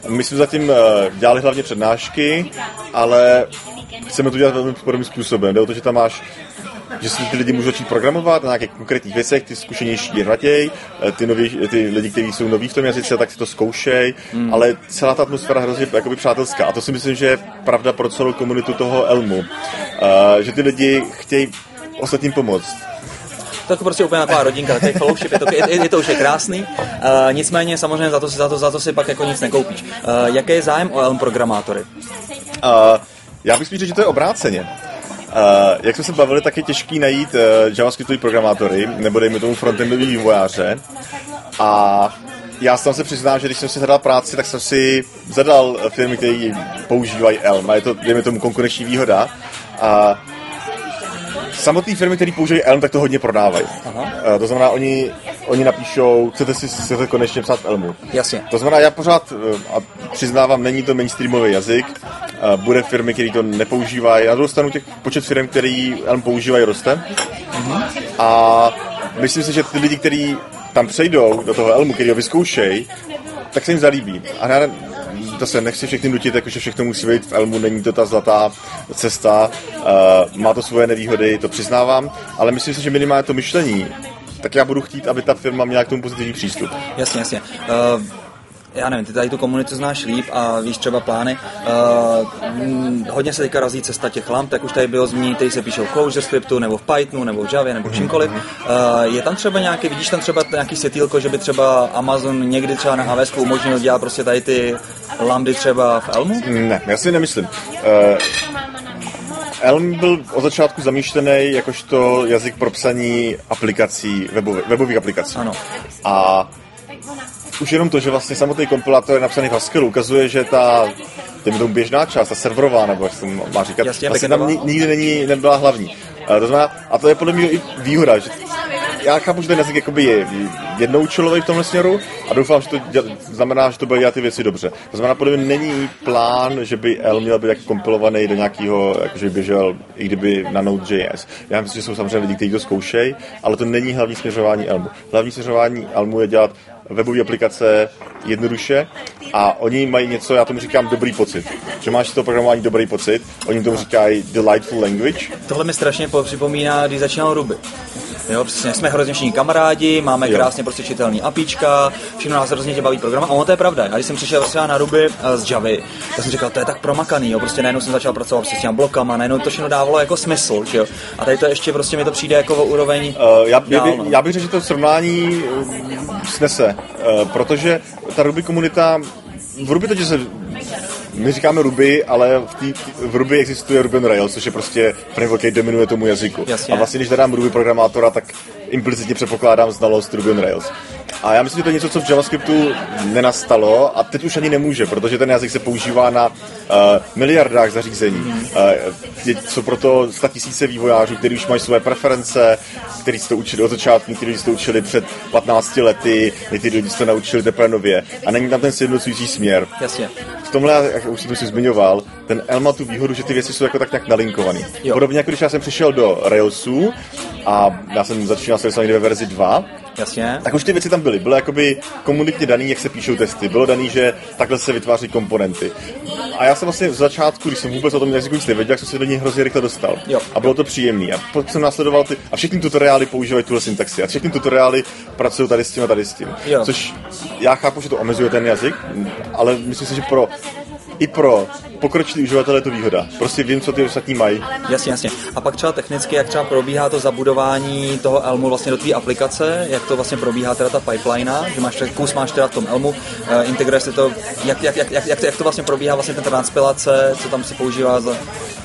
my jsme zatím uh, dělali hlavně přednášky, ale chceme to dělat velmi podobným způsobem. Jde o to, že tam máš že si ty lidi můžou začít programovat na nějakých konkrétních věcech, ty zkušenější je raději, eh, ty, nový, ty lidi, kteří jsou noví v tom jazyce, tak si to zkoušej, hmm. ale celá ta atmosféra hrozně jakoby přátelská. A to si myslím, že je pravda pro celou komunitu toho Elmu. Uh, že ty lidi chtějí ostatním pomoct. To je prostě úplně taková rodinka, takový fellowship, je to, je, je to už je krásný. Uh, nicméně samozřejmě za to, za, to, za to si pak jako nic nekoupíš. Uh, jaký je zájem o Elm programátory? Uh, já bych spíš řekl, že to je obráceně. Jak jsme se bavili, tak je těžký najít uh, JavaScriptový programátory, nebo dejme tomu frontendový vývojáře. A já jsem se přiznám, že když jsem si zadal práci, tak jsem si zadal firmy, které používají Elm a je to, dejme tomu, konkurenční výhoda. A samotné firmy, které používají Elm, tak to hodně prodávají. Aha. Uh, to znamená, oni, oni napíšou, chcete si chcete konečně psát v Elmu. Jasně. To znamená, já pořád, a přiznávám, není to mainstreamový jazyk, bude firmy, které to nepoužívají. Na druhou stranu těch počet firm, který Elm používají, roste. A myslím si, že ty lidi, kteří tam přejdou do toho Elmu, který ho vyzkoušejí, tak se jim zalíbí. A já se nechci všechny nutit, jakože všechno musí být v Elmu, není to ta zlatá cesta, uh, má to svoje nevýhody, to přiznávám, ale myslím si, že minimálně to myšlení, tak já budu chtít, aby ta firma měla k tomu pozitivní přístup. Jasně, jasně. Uh já nevím, ty tady tu komunitu znáš líp a víš třeba plány. Uh, hodně se teďka razí cesta těch lamp, tak už tady bylo zmíněno, který se píšou v ClojureScriptu, nebo v Pythonu, nebo v Javě, nebo čímkoliv. Uh, je tam třeba nějaký, vidíš tam třeba nějaký světýlko, že by třeba Amazon někdy třeba na AWS umožnil dělat prostě tady ty lambdy třeba v Elmu? Ne, já si nemyslím. Uh, Elm byl od začátku zamýšlený jakožto jazyk pro psaní aplikací, webových, webových aplikací. Ano. A už jenom to, že vlastně samotný kompilátor je napsaný v Haskellu, ukazuje, že ta tím tomu běžná část, ta serverová, nebo jak se má říkat, Jasně, vlastně tam nikdy není, nebyla hlavní. To znamená, a to je podle mě i výhoda, že já chápu, že ten jazyk jakoby je jednoučelový v tomhle směru a doufám, že to děl, znamená, že to bude dělat ty věci dobře. To znamená, podle mě není plán, že by L měl být jako kompilovaný do nějakého, jakože běžel, i kdyby na Node.js. Já myslím, že jsou samozřejmě lidi, kteří to zkoušejí, ale to není hlavní směřování Elmu. Hlavní směřování Elmu je dělat webové aplikace jednoduše a oni mají něco, já tomu říkám dobrý pocit. Že máš toho programování dobrý pocit, oni tomu říkají delightful language. Tohle mi strašně připomíná, když začínal Ruby. Jo, přesně, jsme hrozně všichni kamarádi, máme jo. krásně prostě čitelný apička, všechno nás hrozně tě baví program. A ono to je pravda. A když jsem přišel třeba na Ruby uh, z Javy, tak jsem říkal, to je tak promakaný, jo. Prostě najednou jsem začal pracovat prostě s těmi blokama, najednou to všechno dávalo jako smysl, že jo. A tady to ještě prostě mi to přijde jako o úroveň. Uh, já, dál, já, no. já, bych řekl, že to srovnání snese, uh, protože ta Ruby komunita v Ruby to, že se my říkáme Ruby, ale v, tý, v Ruby existuje Ruby on Rails, což je prostě framework, který dominuje tomu jazyku. Jasně. A vlastně, když zadám Ruby programátora, tak implicitně předpokládám znalost Ruby on Rails. A já myslím, že to je něco, co v JavaScriptu nenastalo a teď už ani nemůže, protože ten jazyk se používá na uh, miliardách zařízení. Uh, jsou proto tisíce vývojářů, kteří už mají své preference, kteří se to učili od začátku, kteří se to učili před 15 lety, někteří lidi se to naučili teprve nově. A není tam ten sjednocující směr. Jasně. V tomhle, jak už jsem to si zmiňoval, ten L má tu výhodu, že ty věci jsou jako tak nějak nalinkované. Podobně jako když já jsem přišel do Railsu a já jsem začínal se ve verzi 2, Jasně. Tak už ty věci tam byly. Bylo jakoby komunitně daný, jak se píšou testy. Bylo daný, že takhle se vytváří komponenty. A já jsem vlastně v začátku, když jsem vůbec o tom jazyku nic nevěděl, jak jsem se do něj hrozně rychle dostal. Jo. A bylo to příjemné. A potom jsem následoval ty. A všechny tutoriály používají tuhle syntaxi. A všechny tutoriály pracují tady s tím a tady s tím. Jo. Což já chápu, že to omezuje ten jazyk, ale myslím si, že pro i pro pokročilý uživatele je to výhoda. Prostě vím, co ty ostatní mají. Jasně, jasně. A pak třeba technicky, jak třeba probíhá to zabudování toho Elmu vlastně do té aplikace, jak to vlastně probíhá teda ta pipeline, že máš kus máš teda v tom Elmu, uh, integruje se to, jak, jak, jak, jak, jak, jak, to vlastně probíhá vlastně ta transpilace, co tam se používá za...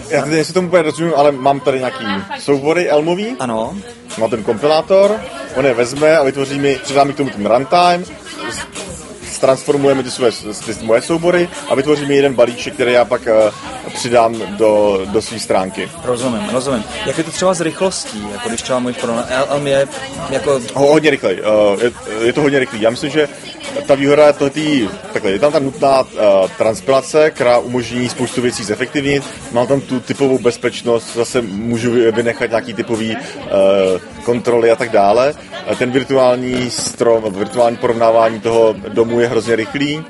Já teď si tomu úplně rozumím, ale mám tady nějaký soubory Elmový. Ano. Má ten kompilátor, on je vezme a vytvoří mi, přidá mi k tomu ten runtime, transformujeme ty, své, ty moje soubory a vytvoříme jeden balíček, který já pak uh, přidám do, do své stránky. Rozumím, rozumím. Jak je to třeba s rychlostí, jako když třeba můžeš pro Elm je jako... Ho, hodně rychlej, uh, je, je, to hodně rychlý. Já myslím, že ta výhoda je tohletý, takhle, je tam ta nutná uh, transpilace, která umožní spoustu věcí zefektivnit, mám tam tu typovou bezpečnost, zase můžu vynechat nějaký typový uh, kontroly a tak dále. Ten virtuální strom, virtuální porovnávání toho domu je hrozně rychlý.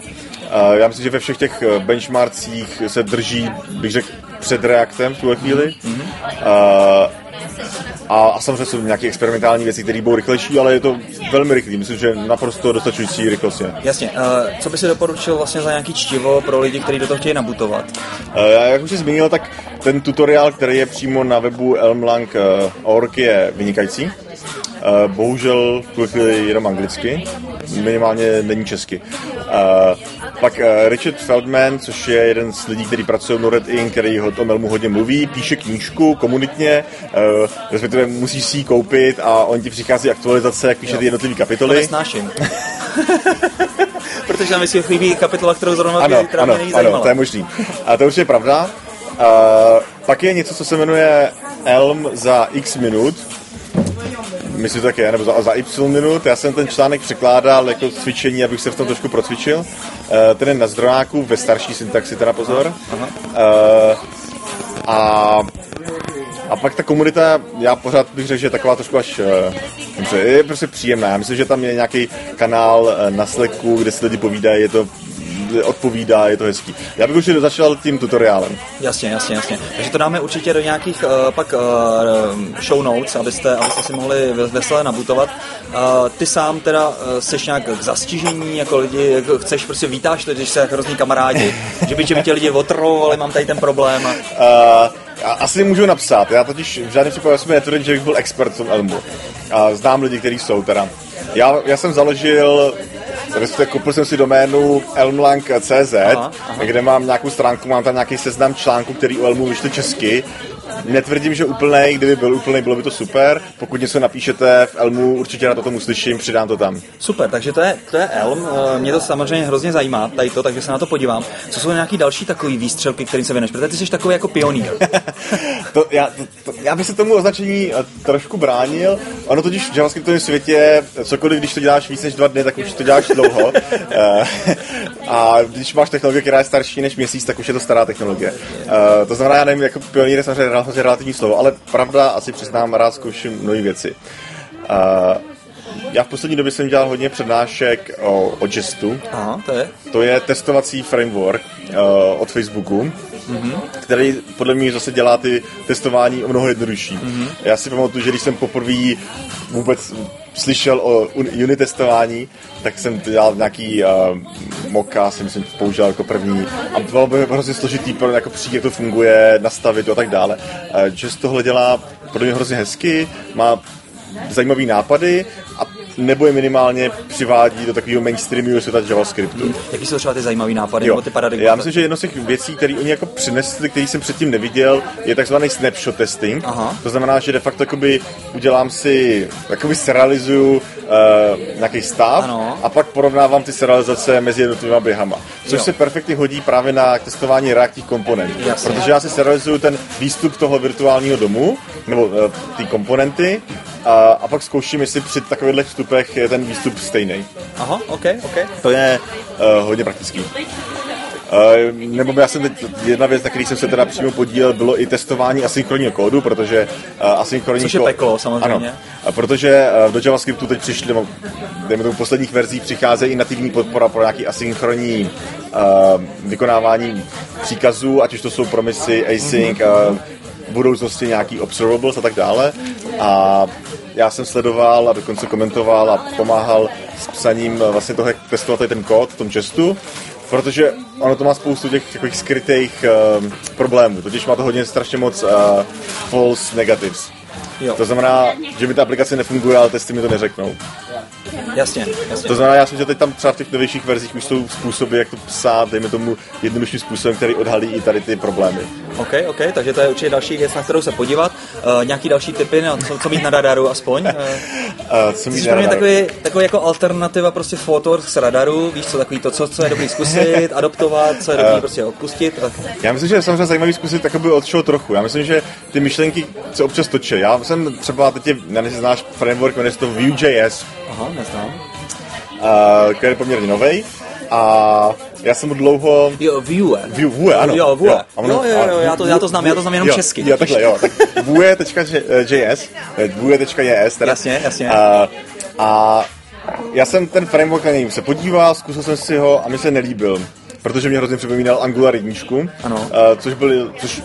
Já myslím, že ve všech těch eh, benchmarkcích se drží, bych řekl, před reaktem v tuhle chvíli. Mm-hmm. A, a samozřejmě jsou nějaké experimentální věci, které budou rychlejší, ale je to velmi rychlý. Myslím, že naprosto dostačující rychlost je. Jasně. Uh, co by si doporučil vlastně za nějaký čtivo pro lidi, kteří do toho chtějí nabutovat? Uh, jak už jsi zmínil, tak ten tutoriál, který je přímo na webu elmlang.org je vynikající. Uh, bohužel v chvíli jenom anglicky, minimálně není česky. Uh, pak uh, Richard Feldman, což je jeden z lidí, který pracuje v Nored Inc., který o tom Elmu hodně mluví, píše knížku komunitně, uh, respektive musíš si ji koupit a on ti přichází aktualizace, jak píše jo. ty jednotlivé kapitoly. To nesnáším. Protože tam si chybí kapitola, kterou zrovna ano, která ano, mě ano, to je možný. A to už je pravda. Uh, pak je něco, co se jmenuje Elm za x minut, myslím, že tak je, nebo za, za Y minut. Já jsem ten článek překládal jako cvičení, abych se v tom trošku procvičil. Ten je na zdrojáku ve starší syntaxi, teda pozor. Aha. Uh, a a pak ta komunita, já pořád bych řekl, že je taková trošku až uh, je prostě příjemná. Já myslím, že tam je nějaký kanál na Slacku, kde si lidi povídají, je to odpovídá, je to hezký. Já bych už začal tím tutoriálem. Jasně, jasně, jasně. Takže to dáme určitě do nějakých uh, pak uh, show notes, abyste, abyste si mohli veselé nabutovat. Uh, ty sám teda uh, seš nějak k zastižení, jako lidi, jako chceš prostě vítáš to, když se hrozný kamarádi, že by, že by tě lidi otrovovali, mám tady ten problém. A... Uh, asi můžu napsat, já totiž v žádném případě jsem netvrdím, že bych byl expert v tom Elmu. A znám lidi, kteří jsou teda. Já, já jsem založil respektive koupil jsem si doménu elmlang.cz, kde mám nějakou stránku, mám tam nějaký seznam článků, který u Elmu vyšly česky Netvrdím, že úplný, kdyby byl úplný, bylo by to super. Pokud něco napíšete v Elmu, určitě na to tomu slyším, přidám to tam. Super, takže to je, to je Elm. Eh, mě to samozřejmě hrozně zajímá, tady to, takže se na to podívám. Co jsou nějaký další takový výstřelky, kterým se věneš? Protože ty jsi takový jako pionýr. to, já, to, to, já bych se tomu označení eh, trošku bránil. Ono totiž v JavaScriptovém světě, cokoliv, když to děláš víc než dva dny, tak už to děláš dlouho. Eh, a když máš technologie, která je starší než měsíc, tak už je to stará technologie. To znamená, já nevím, jako pionýr samozřejmě hrozně relativní slovo, ale pravda, asi přiznám, rád zkouším mnohé věci. Uh, já v poslední době jsem dělal hodně přednášek o, o Jestu. Aha, to je? To je testovací framework uh, od Facebooku, mm-hmm. který podle mě zase dělá ty testování o mnoho jednodušší. Mm-hmm. Já si pamatuju, že když jsem poprvé vůbec slyšel o unit testování, tak jsem dělal nějaký uh, moka, si myslím, použil jako první. A bylo by hrozně složitý pro jako přijít, jak to funguje, nastavit a tak dále. Uh, Just tohle dělá podle mě hrozně hezky, má zajímavé nápady a nebo je minimálně přivádí do takového mainstreamového světa JavaScriptu. Hmm. Jaký jsou třeba ty zajímavé nápady jo. nebo ty paradigmy? Já myslím, že jedno z těch věcí, které oni jako přinesli, který jsem předtím neviděl, je takzvaný snapshot testing. Aha. To znamená, že de facto jakoby udělám si, jakoby serializuju uh, nějaký stav ano. a pak porovnávám ty serializace mezi jednotlivými běhama. Což jo. se perfektně hodí právě na testování reaktivních komponent. Jasně. Protože já si serializuju ten výstup toho virtuálního domu, nebo uh, ty komponenty, a, a pak zkouším, jestli při takových vstupech je ten výstup stejný. Aha, ok, ok. To je uh, hodně praktický. Uh, nebo já jsem teď, jedna věc, na který jsem se teda přímo podílel, bylo i testování asynchronního kódu, protože uh, asynchronní Což je peklo, samozřejmě. Ano, protože uh, do JavaScriptu teď přišli, nebo dejme tomu posledních verzí, přicházejí i nativní podpora pro nějaký asynchronní uh, vykonávání příkazů, ať už to jsou promisy, async, uh, v budoucnosti nějaký observables a tak dále. A já jsem sledoval a dokonce komentoval a pomáhal s psaním vlastně toho, jak testovat ten kód v tom čestu, protože ono to má spoustu těch takových skrytých uh, problémů, totiž má to hodně strašně moc uh, false negatives. Jo. To znamená, že mi ta aplikace nefunguje, ale testy mi to neřeknou. Jasně, jasně. To znamená, já jsem, že teď tam třeba v těch novějších verzích už jsou způsoby, jak to psát, dejme tomu jednodušším způsobem, který odhalí i tady ty problémy. OK, OK, takže to je určitě další věc, na kterou se podívat. Uh, nějaký další typy, no, co, co mít na radaru aspoň? Uh, co mít na radaru? Takový, takový jako alternativa prostě fotor z radaru, víš co, takový to, co, co je dobrý zkusit, adoptovat, co je dobrý uh, prostě odpustit. Tak. Já myslím, že je samozřejmě zajímavý zkusit takoby od čeho trochu. Já myslím, že ty myšlenky se občas točí. Já jsem třeba teď, já nevím, znáš framework, jmenuje se to Vue.js. Aha, neznám. Uh, který je poměrně nový. A já jsem mu dlouho... Jo, Vue. Vue, Vue ano. Jo, Vue. Jo, jo, jo, jo, já, to, já to znám, já to znám jenom jo, česky. Jo, takhle, jo. Tak Vue.js, Vue.js teda. Jasně, jasně. A, a já jsem ten framework na něj se podíval, zkusil jsem si ho a mi se nelíbil, protože mě hrozně připomínal Angular 1, ano. Uh, což, byl, což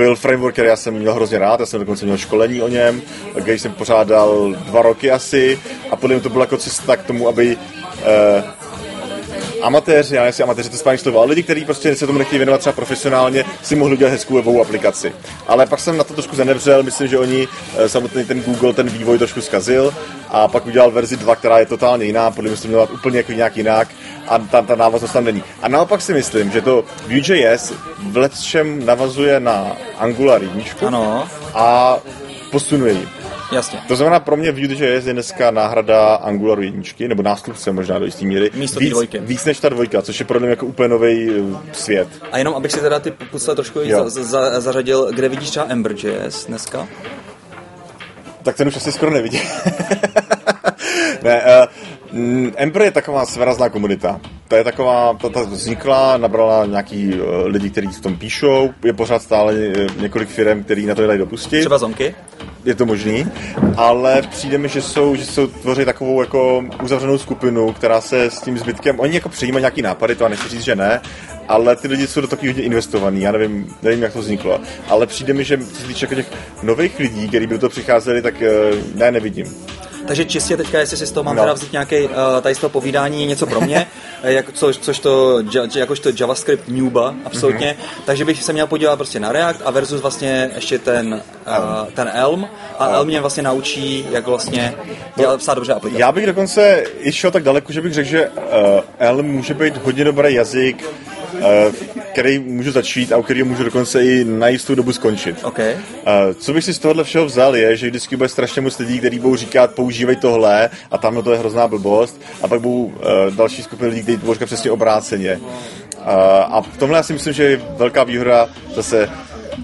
byl framework, který já jsem měl hrozně rád, já jsem dokonce měl školení o něm, který jsem pořádal dva roky asi a podle mě to byla jako cesta k tomu, aby uh, amatéři, já si amatéři to správně slovo, ale lidi, kteří prostě se tomu nechtějí věnovat třeba profesionálně, si mohli udělat hezkou webovou aplikaci. Ale pak jsem na to trošku zanevřel, myslím, že oni eh, samotný ten Google ten vývoj trošku zkazil a pak udělal verzi 2, která je totálně jiná, podle mě to měla úplně jako nějak jinak a ta, ta návaznost tam není. A naopak si myslím, že to Vue.js v letčem navazuje na Angular 1 ano. a posunuje ji. Jasně. To znamená, pro mě Vue.js je dneska náhrada Angularu jedničky, nebo nástupce možná do jistý míry. Místo víc, dvojky. Víc než ta dvojka, což je pro mě jako úplně nový uh, svět. A jenom abych si teda ty pusle trošku za, za, zařadil, kde vidíš třeba Ember.js dneska? Tak ten už asi skoro nevidí. ne, uh, Ember je taková sverazná komunita. To je taková, ta, ta vznikla, nabrala nějaký uh, lidi, kteří v tom píšou, je pořád stále několik firm, který na to dají dopustit. Třeba Zonky? je to možný, ale přijde mi, že jsou, že jsou tvoří takovou jako uzavřenou skupinu, která se s tím zbytkem, oni jako přijímají nějaký nápady, to a nechci říct, že ne, ale ty lidi jsou do takových hodně investovaný, já nevím, nevím, jak to vzniklo, ale přijde mi, že co se týče jako těch nových lidí, kteří by do toho přicházeli, tak eh, ne, nevidím. Takže čistě teďka, jestli si z toho mám no. teda vzít nějaký uh, tady z toho povídání něco pro mě, jak, což, což to, jakožto JavaScript newba, absolutně, mm-hmm. takže bych se měl podívat prostě na React a versus vlastně ještě ten, uh, ten Elm a Elm mě vlastně naučí, jak vlastně no, psát dobře aplikace. Já bych dokonce i šel tak daleko, že bych řekl, že uh, Elm může být hodně dobrý jazyk, Eh, který můžu začít a u kterého můžu dokonce i na jistou dobu skončit. Okay. Eh, co bych si z tohohle všeho vzal je, že vždycky bude strašně moc lidí, kteří budou říkat, používej tohle a tam to je hrozná blbost a pak budou eh, další skupiny lidí, kteří budou říkat přesně obráceně. A v tomhle já si myslím, že je velká výhoda zase,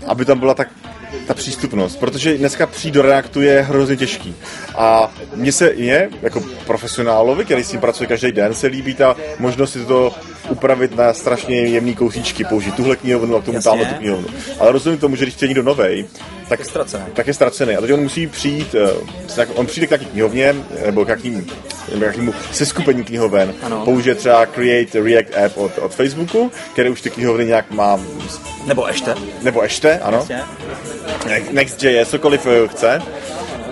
aby tam byla tak ta přístupnost, protože dneska přijít do Reactu je hrozně těžký. A mně se je, jako profesionálovi, který s tím pracuje každý den, se líbí ta možnost si to upravit na strašně jemný kousíčky, použít tuhle knihovnu a k tomu tamhle tu knihovnu. Ale rozumím tomu, že když chce někdo novej, tak, je ztracený. tak je ztracený. A teď on musí přijít, eh, on přijde k nějaký knihovně, nebo k jakým, nebo k jakýmu seskupení knihoven, ano. použije třeba Create React App od, od Facebooku, který už ty knihovny nějak má... Nebo ještě. Nebo ještě, ano. Next.js, cokoliv eh, chce,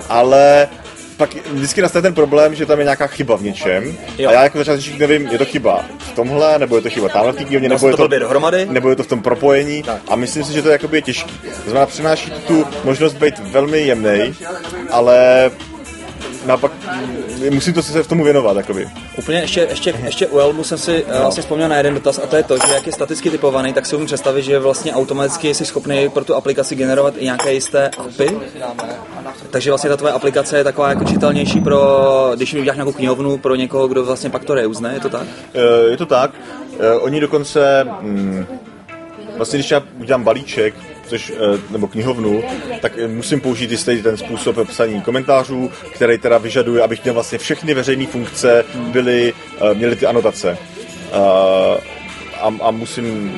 ale pak vždycky nastane ten problém, že tam je nějaká chyba v něčem. Jo. A já jako začátečník nevím, je to chyba v tomhle, nebo je to chyba tamhle v té knihovně, nebo, je to, dohromady. nebo je to v tom propojení. Tak. A myslím si, že to je, je těžký. To znamená, přináší tu možnost být velmi jemný, ale naopak mm, musím to se v tomu věnovat. Jakoby. Úplně ještě, ještě, ještě u Elmu jsem si no. vlastně vzpomněl na jeden dotaz a to je to, že jak je staticky typovaný, tak si umím představit, že vlastně automaticky jsi schopný pro tu aplikaci generovat i nějaké jisté apy. Takže vlastně ta tvoje aplikace je taková jako čitelnější pro, když uděláš nějakou knihovnu pro někoho, kdo vlastně pak to reuzne, je to tak? Eh, je to tak. Eh, oni dokonce, mm, vlastně když já udělám balíček, což, eh, nebo knihovnu, tak musím použít jistý ten způsob psaní komentářů, který teda vyžaduje, abych měl vlastně všechny veřejné funkce byly, měly ty anotace a, a musím,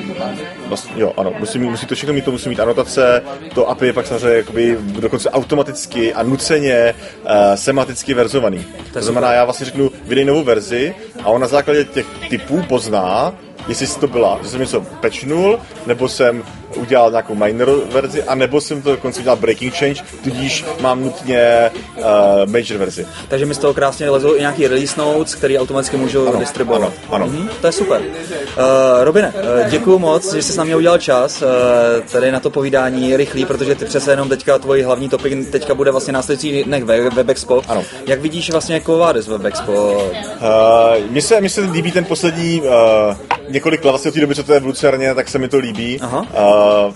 vlastně, jo, ano, musím, musí to všechno mít, to musí mít anotace, to API je pak samozřejmě jakoby dokonce automaticky a nuceně uh, sematicky verzovaný. To, to znamená, já vlastně řeknu, vydej novou verzi a on na základě těch typů pozná, jestli to byla, že jsem něco pečnul, nebo jsem udělal nějakou minor verzi, a nebo jsem to dokonce udělal breaking change, tudíž mám nutně uh, major verzi. Takže mi z toho krásně lezou i nějaký release notes, který automaticky můžu ano, distribuovat. Ano, ano. Mhm, to je super. Uh, Robine, uh, děkuji moc, že jsi s námi udělal čas uh, tady na to povídání rychlý, protože ty přece jenom teďka tvoji hlavní topik teďka bude vlastně následující dnech ve WebExpo. Ano. Jak vidíš vlastně jako z WebExpo? Uh, mně se, mně se líbí ten poslední uh, několik let vlastně od té doby, co to je v Lucerně, tak se mi to líbí. Aha. Uh,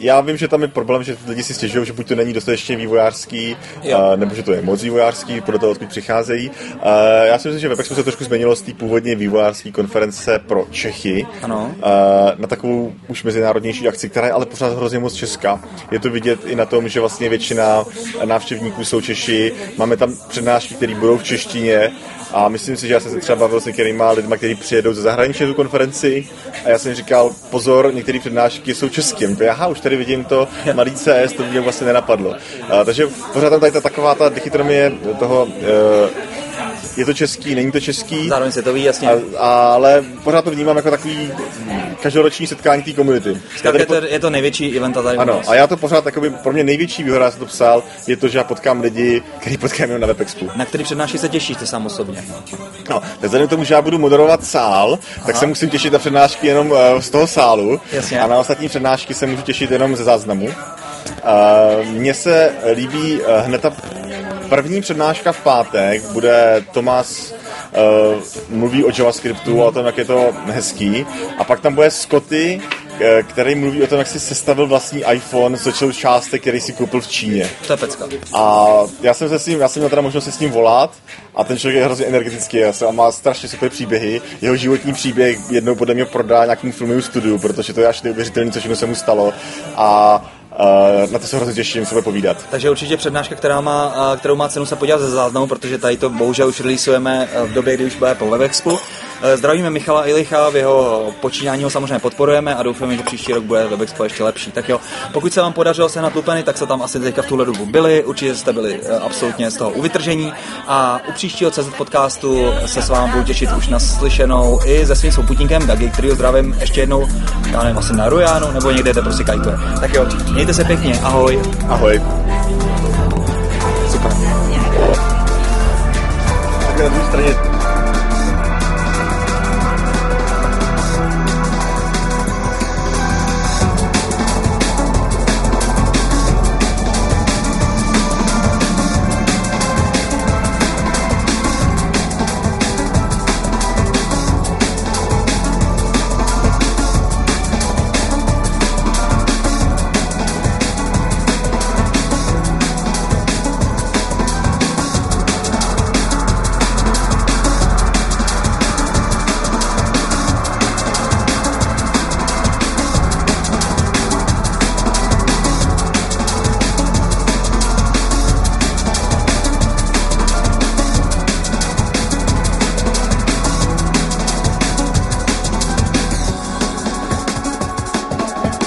já vím, že tam je problém, že lidi si stěžují, že buď to není dostatečně vývojářský, a, nebo že to je moc vývojářský, podle toho, odkud přicházejí. A, já si myslím, že Webexpo se trošku změnilo z té původně vývojářské konference pro Čechy ano. A, na takovou už mezinárodnější akci, která je ale pořád hrozně moc česká. Je to vidět i na tom, že vlastně většina návštěvníků jsou Češi, máme tam přednášky, které budou v češtině, a myslím si, že já jsem se třeba bavil s některými lidmi, kteří přijedou ze zahraničí tu konferenci a já jsem říkal, pozor, některé přednášky jsou českým. To já už tady vidím to malý CS, to mě vlastně nenapadlo. A, takže pořád tam tady ta taková ta dichotomie toho uh, je to český, není to český. Zároveň ví, jasně. A, ale pořád to vnímám jako takový každoroční setkání té komunity. je, to, je to největší event tady Ano, a já to pořád, jakoby, pro mě největší výhoda, já jsem to psal, je to, že já potkám lidi, který potkám jenom na WebExpu. Na který přednášky se těšíš ty sám osobně? No, tak vzhledem k tomu, že já budu moderovat sál, Aha. tak se musím těšit na přednášky jenom uh, z toho sálu. Jasně. A na ostatní přednášky se můžu těšit jenom ze záznamu. Uh, mně se líbí uh, hned ta První přednáška v pátek bude Tomas uh, mluví o JavaScriptu a o tom, jak je to hezký. A pak tam bude Scotty, eh, který mluví o tom, jak si sestavil vlastní iPhone s začal částek, který si koupil v Číně. To je pecka. A já jsem se s ním, já jsem měl teda možnost se s ním volat a ten člověk je hrozně energetický a má strašně super příběhy. Jeho životní příběh jednou podle mě prodá nějakým filmovým studiu, protože to je až neuvěřitelné, co všechno se mu stalo. A Na to se hrozně těším, co bude povídat. Takže určitě přednáška, která má, kterou má cenu se podívat ze záznamu, protože tady to bohužel už releaseujeme v době, kdy už bude po WebExpu. Eh, zdravíme Michala Ilicha, v jeho počínání ho samozřejmě podporujeme a doufáme, že příští rok bude WebExpo ještě lepší. Tak jo, pokud se vám podařilo sehnat lupeny, tak se tam asi teďka v tuhle dobu byli, určitě jste byli eh, absolutně z toho uvytržení a u příštího CZ podcastu se s vámi budu těšit už na slyšenou i se svým souputníkem Dagi, který zdravím ještě jednou, já nevím, asi na Rujánu nebo někde, kde prostě kajtuje. Tak jo, mějte se pěkně, ahoj. Ahoj. Super. Tak na druhé straně